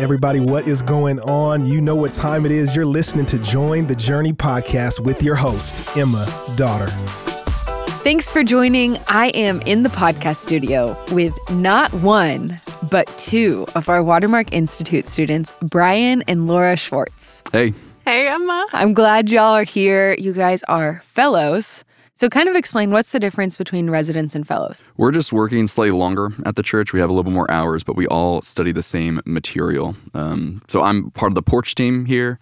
Everybody, what is going on? You know what time it is. You're listening to Join the Journey podcast with your host, Emma Daughter. Thanks for joining. I am in the podcast studio with not one, but two of our Watermark Institute students, Brian and Laura Schwartz. Hey. Hey, Emma. I'm glad y'all are here. You guys are fellows. So, kind of explain what's the difference between residents and fellows? We're just working slightly longer at the church. We have a little bit more hours, but we all study the same material. Um, so, I'm part of the porch team here,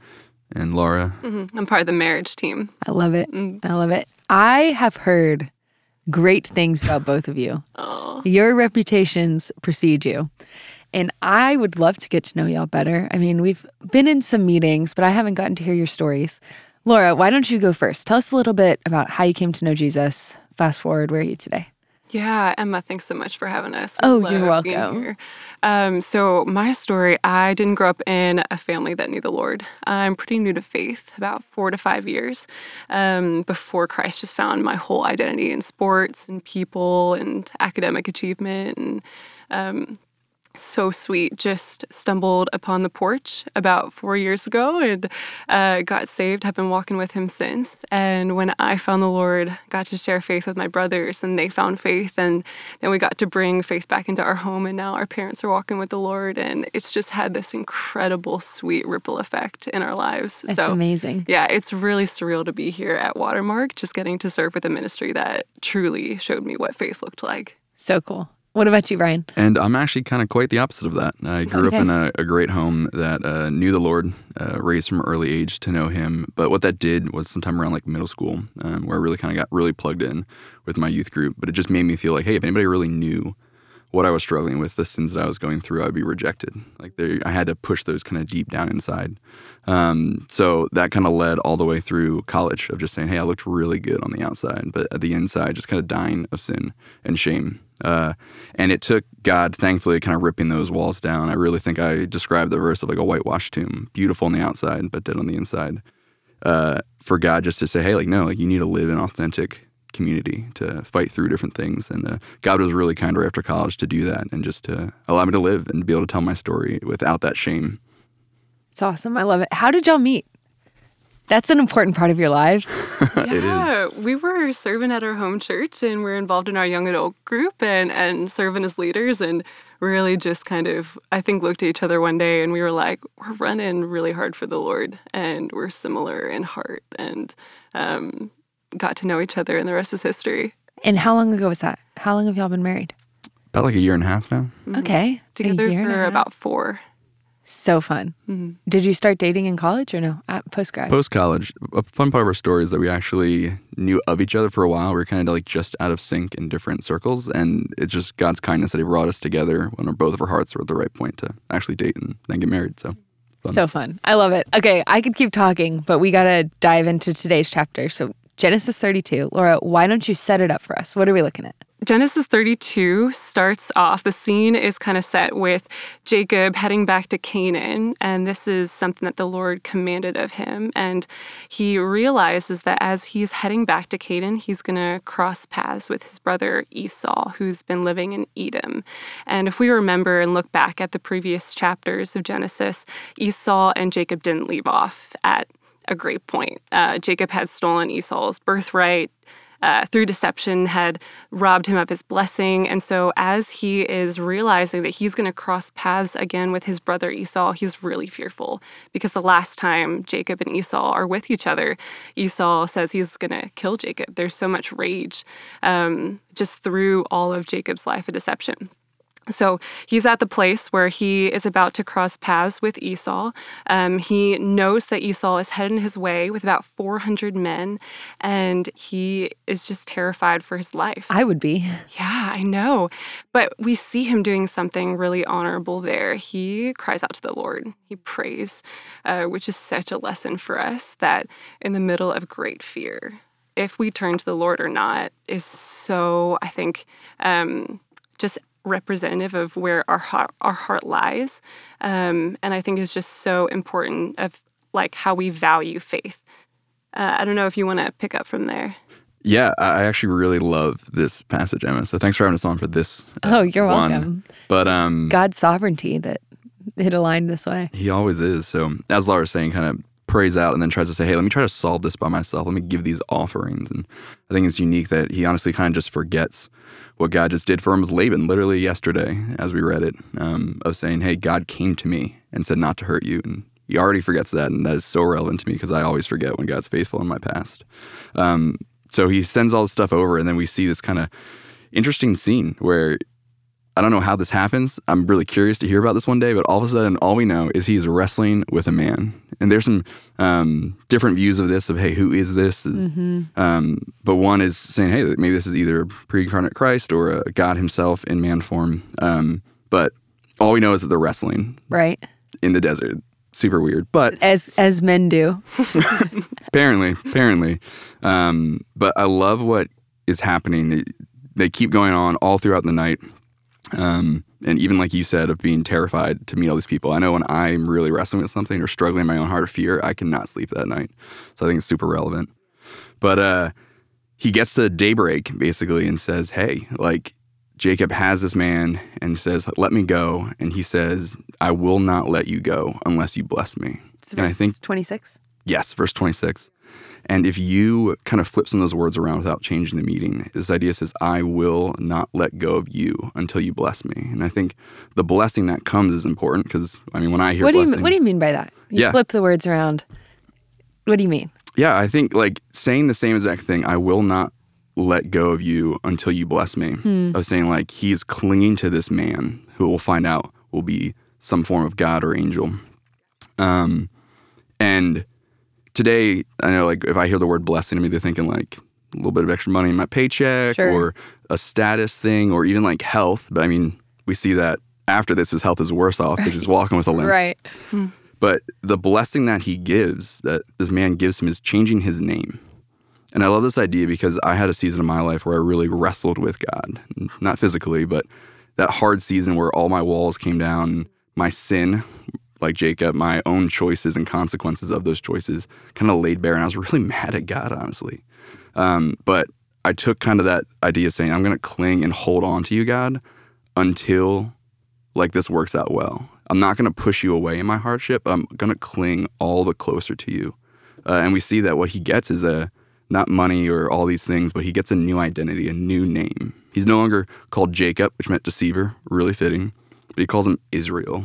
and Laura. Mm-hmm. I'm part of the marriage team. I love it. Mm. I love it. I have heard great things about both of you. Oh. Your reputations precede you. And I would love to get to know y'all better. I mean, we've been in some meetings, but I haven't gotten to hear your stories. Laura, why don't you go first? Tell us a little bit about how you came to know Jesus. Fast forward, where are you today? Yeah, Emma, thanks so much for having us. We oh, you're welcome. Um, so, my story I didn't grow up in a family that knew the Lord. I'm pretty new to faith, about four to five years um, before Christ just found my whole identity in sports and people and academic achievement and um, so sweet. Just stumbled upon the porch about four years ago and uh, got saved. Have been walking with him since. And when I found the Lord, got to share faith with my brothers, and they found faith, and then we got to bring faith back into our home. And now our parents are walking with the Lord, and it's just had this incredible, sweet ripple effect in our lives. That's so, amazing. Yeah, it's really surreal to be here at Watermark, just getting to serve with a ministry that truly showed me what faith looked like. So cool. What about you, Brian? And I'm actually kind of quite the opposite of that. I grew okay. up in a, a, great home that uh, knew the Lord, uh, raised from early age to know Him. But what that did was sometime around like middle school, um, where I really kind of got really plugged in with my youth group. But it just made me feel like, hey, if anybody really knew what I was struggling with, the sins that I was going through, I'd be rejected. Like they, I had to push those kind of deep down inside. Um, so that kind of led all the way through college of just saying, hey, I looked really good on the outside, but at the inside, just kind of dying of sin and shame. Uh, and it took God, thankfully, kind of ripping those walls down. I really think I described the verse of like a whitewashed tomb, beautiful on the outside, but dead on the inside. Uh, for God just to say, hey, like, no, like you need to live in authentic community to fight through different things. And uh, God was really kind right after college to do that and just to allow me to live and be able to tell my story without that shame. It's awesome. I love it. How did y'all meet? That's an important part of your lives. yeah, we were serving at our home church and we're involved in our young adult group and, and serving as leaders and really just kind of, I think, looked at each other one day and we were like, we're running really hard for the Lord and we're similar in heart and um, got to know each other and the rest is history. And how long ago was that? How long have y'all been married? About like a year and a half now. Mm-hmm. Okay. Together for about four. So fun. Mm-hmm. Did you start dating in college or no? At post grad? Post college. A fun part of our story is that we actually knew of each other for a while. We were kind of like just out of sync in different circles. And it's just God's kindness that He brought us together when both of our hearts were at the right point to actually date and then get married. So fun. So fun. I love it. Okay, I could keep talking, but we got to dive into today's chapter. So, Genesis 32. Laura, why don't you set it up for us? What are we looking at? Genesis 32 starts off, the scene is kind of set with Jacob heading back to Canaan, and this is something that the Lord commanded of him. And he realizes that as he's heading back to Canaan, he's going to cross paths with his brother Esau, who's been living in Edom. And if we remember and look back at the previous chapters of Genesis, Esau and Jacob didn't leave off at a great point. Uh, Jacob had stolen Esau's birthright uh, through deception had robbed him of his blessing. And so, as he is realizing that he's going to cross paths again with his brother Esau, he's really fearful because the last time Jacob and Esau are with each other, Esau says he's going to kill Jacob. There's so much rage um, just through all of Jacob's life of deception. So he's at the place where he is about to cross paths with Esau. Um, he knows that Esau is heading his way with about 400 men, and he is just terrified for his life. I would be. Yeah, I know. But we see him doing something really honorable there. He cries out to the Lord, he prays, uh, which is such a lesson for us that in the middle of great fear, if we turn to the Lord or not, is so, I think, um, just representative of where our heart, our heart lies, um, and I think is just so important of like how we value faith. Uh, I don't know if you want to pick up from there. Yeah, I actually really love this passage, Emma. So thanks for having us on for this. Uh, oh, you're one. welcome. But um, God's sovereignty that hit a line this way. He always is. So, as Laura was saying, kind of prays out and then tries to say, hey, let me try to solve this by myself. Let me give these offerings. And I think it's unique that he honestly kind of just forgets what God just did for him with Laban literally yesterday, as we read it, um, of saying, hey, God came to me and said not to hurt you. And he already forgets that. And that is so relevant to me because I always forget when God's faithful in my past. Um, so he sends all this stuff over, and then we see this kind of interesting scene where I don't know how this happens. I'm really curious to hear about this one day, but all of a sudden, all we know is he's wrestling with a man. And there's some um, different views of this of, hey, who is this? Is, mm-hmm. um, but one is saying, hey, maybe this is either pre incarnate Christ or God himself in man form. Um, but all we know is that they're wrestling. Right. In the desert. Super weird. But as as men do. apparently, apparently. Um, but I love what is happening. They keep going on all throughout the night. Um, and even like you said, of being terrified to meet all these people. I know when I'm really wrestling with something or struggling in my own heart of fear, I cannot sleep that night. So I think it's super relevant. But uh, he gets to daybreak basically and says, Hey, like Jacob has this man and says, Let me go. And he says, I will not let you go unless you bless me. and I think 26? Yes, verse 26. And if you kind of flip some of those words around without changing the meaning, this idea says, I will not let go of you until you bless me. And I think the blessing that comes is important because, I mean, when I hear what do, blessing, you, what do you mean by that? You yeah. flip the words around. What do you mean? Yeah, I think like saying the same exact thing, I will not let go of you until you bless me. Hmm. Of saying like he's clinging to this man who we'll find out will be some form of God or angel. Um, and today, I know like if I hear the word blessing, I'm either thinking like a little bit of extra money in my paycheck sure. or a status thing or even like health. But I mean, we see that after this, his health is worse off because he's walking with a limp. Right. Hmm. But the blessing that he gives, that this man gives him, is changing his name. And I love this idea because I had a season of my life where I really wrestled with God, not physically, but that hard season where all my walls came down, my sin like Jacob, my own choices and consequences of those choices kind of laid bare. And I was really mad at God, honestly. Um, but I took kind of that idea of saying, I'm going to cling and hold on to you, God, until like this works out well. I'm not going to push you away in my hardship. I'm going to cling all the closer to you. Uh, and we see that what he gets is a not money or all these things, but he gets a new identity, a new name. He's no longer called Jacob, which meant deceiver, really fitting, but he calls him Israel,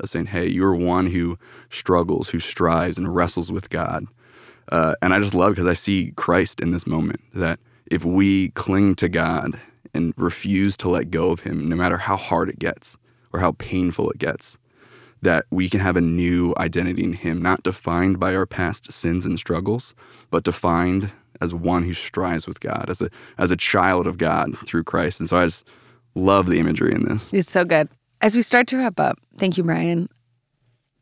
of saying, hey, you're one who struggles, who strives and wrestles with God. Uh, and I just love because I see Christ in this moment that if we cling to God and refuse to let go of Him, no matter how hard it gets or how painful it gets, that we can have a new identity in Him, not defined by our past sins and struggles, but defined as one who strives with God, as a as a child of God through Christ. And so I just love the imagery in this. It's so good. As we start to wrap up, thank you, Brian.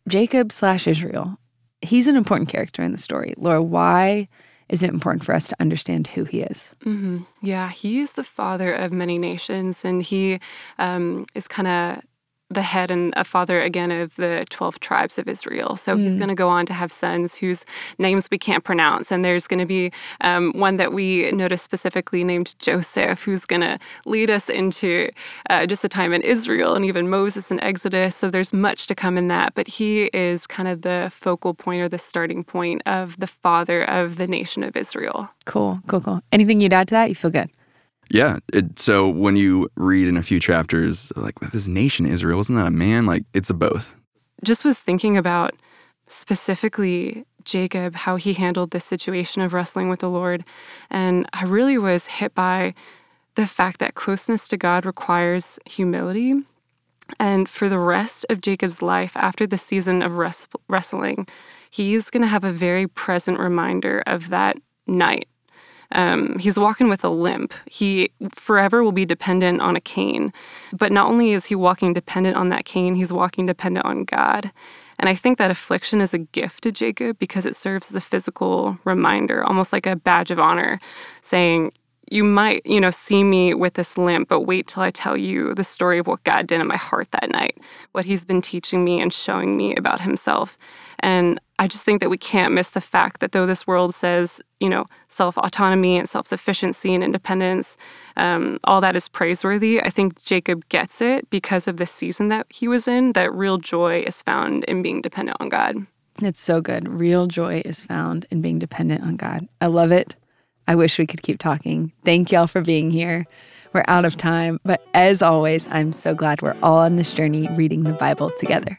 Jacob slash Israel, he's an important character in the story. Laura, why is it important for us to understand who he is? Mm-hmm. Yeah, he is the father of many nations, and he um, is kind of the head and a father again of the 12 tribes of Israel. So mm. he's going to go on to have sons whose names we can't pronounce. And there's going to be um, one that we notice specifically named Joseph, who's going to lead us into uh, just a time in Israel and even Moses and Exodus. So there's much to come in that. But he is kind of the focal point or the starting point of the father of the nation of Israel. Cool, cool, cool. Anything you'd add to that? You feel good? Yeah. It, so when you read in a few chapters, like this nation Israel, wasn't that a man? Like it's a both. Just was thinking about specifically Jacob, how he handled this situation of wrestling with the Lord. And I really was hit by the fact that closeness to God requires humility. And for the rest of Jacob's life, after the season of res- wrestling, he's going to have a very present reminder of that night um, he's walking with a limp. He forever will be dependent on a cane. But not only is he walking dependent on that cane, he's walking dependent on God. And I think that affliction is a gift to Jacob because it serves as a physical reminder, almost like a badge of honor, saying, you might, you know, see me with this limp, but wait till I tell you the story of what God did in my heart that night, what he's been teaching me and showing me about himself. And I just think that we can't miss the fact that though this world says, you know, self autonomy and self sufficiency and independence, um, all that is praiseworthy, I think Jacob gets it because of the season that he was in, that real joy is found in being dependent on God. It's so good. Real joy is found in being dependent on God. I love it. I wish we could keep talking. Thank y'all for being here. We're out of time, but as always, I'm so glad we're all on this journey reading the Bible together.